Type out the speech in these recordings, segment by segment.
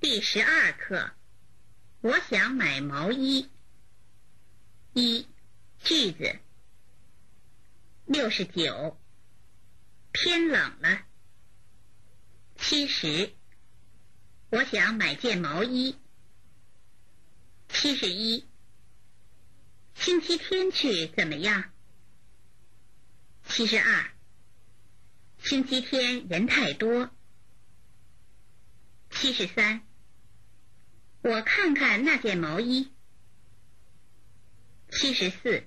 第十二课，我想买毛衣。一句子，六十九，天冷了。七十，我想买件毛衣。七十一，星期天去怎么样？七十二，星期天人太多。七十三。我看看那件毛衣。七十四，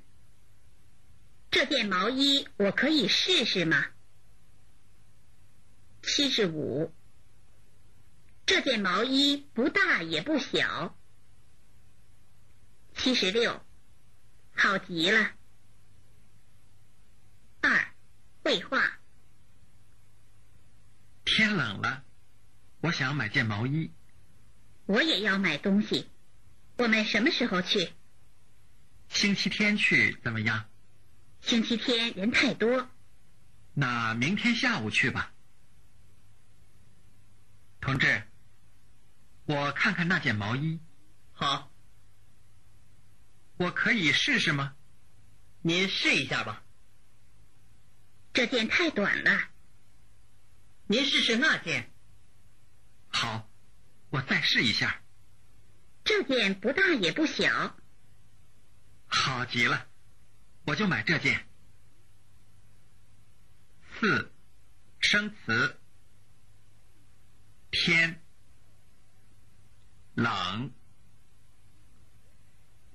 这件毛衣我可以试试吗？七十五，这件毛衣不大也不小。七十六，好极了。二，绘画。天冷了，我想买件毛衣。我也要买东西，我们什么时候去？星期天去怎么样？星期天人太多。那明天下午去吧。同志，我看看那件毛衣。好。我可以试试吗？您试一下吧。这件太短了。您试试那件。好。试一下，这件不大也不小，好极了，我就买这件。四，生词，天，冷，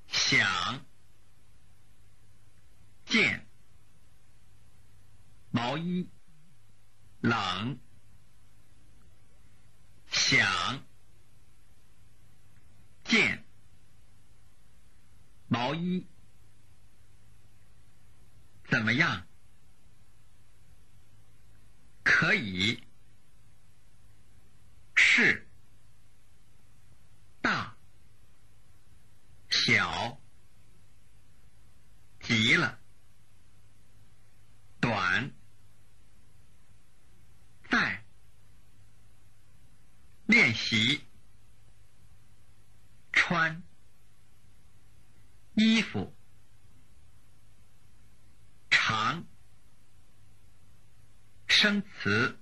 想，见，毛衣，冷，想。件毛衣。怎么样？可以。是。大。小。极了。短。在练习。穿。衣服长生词。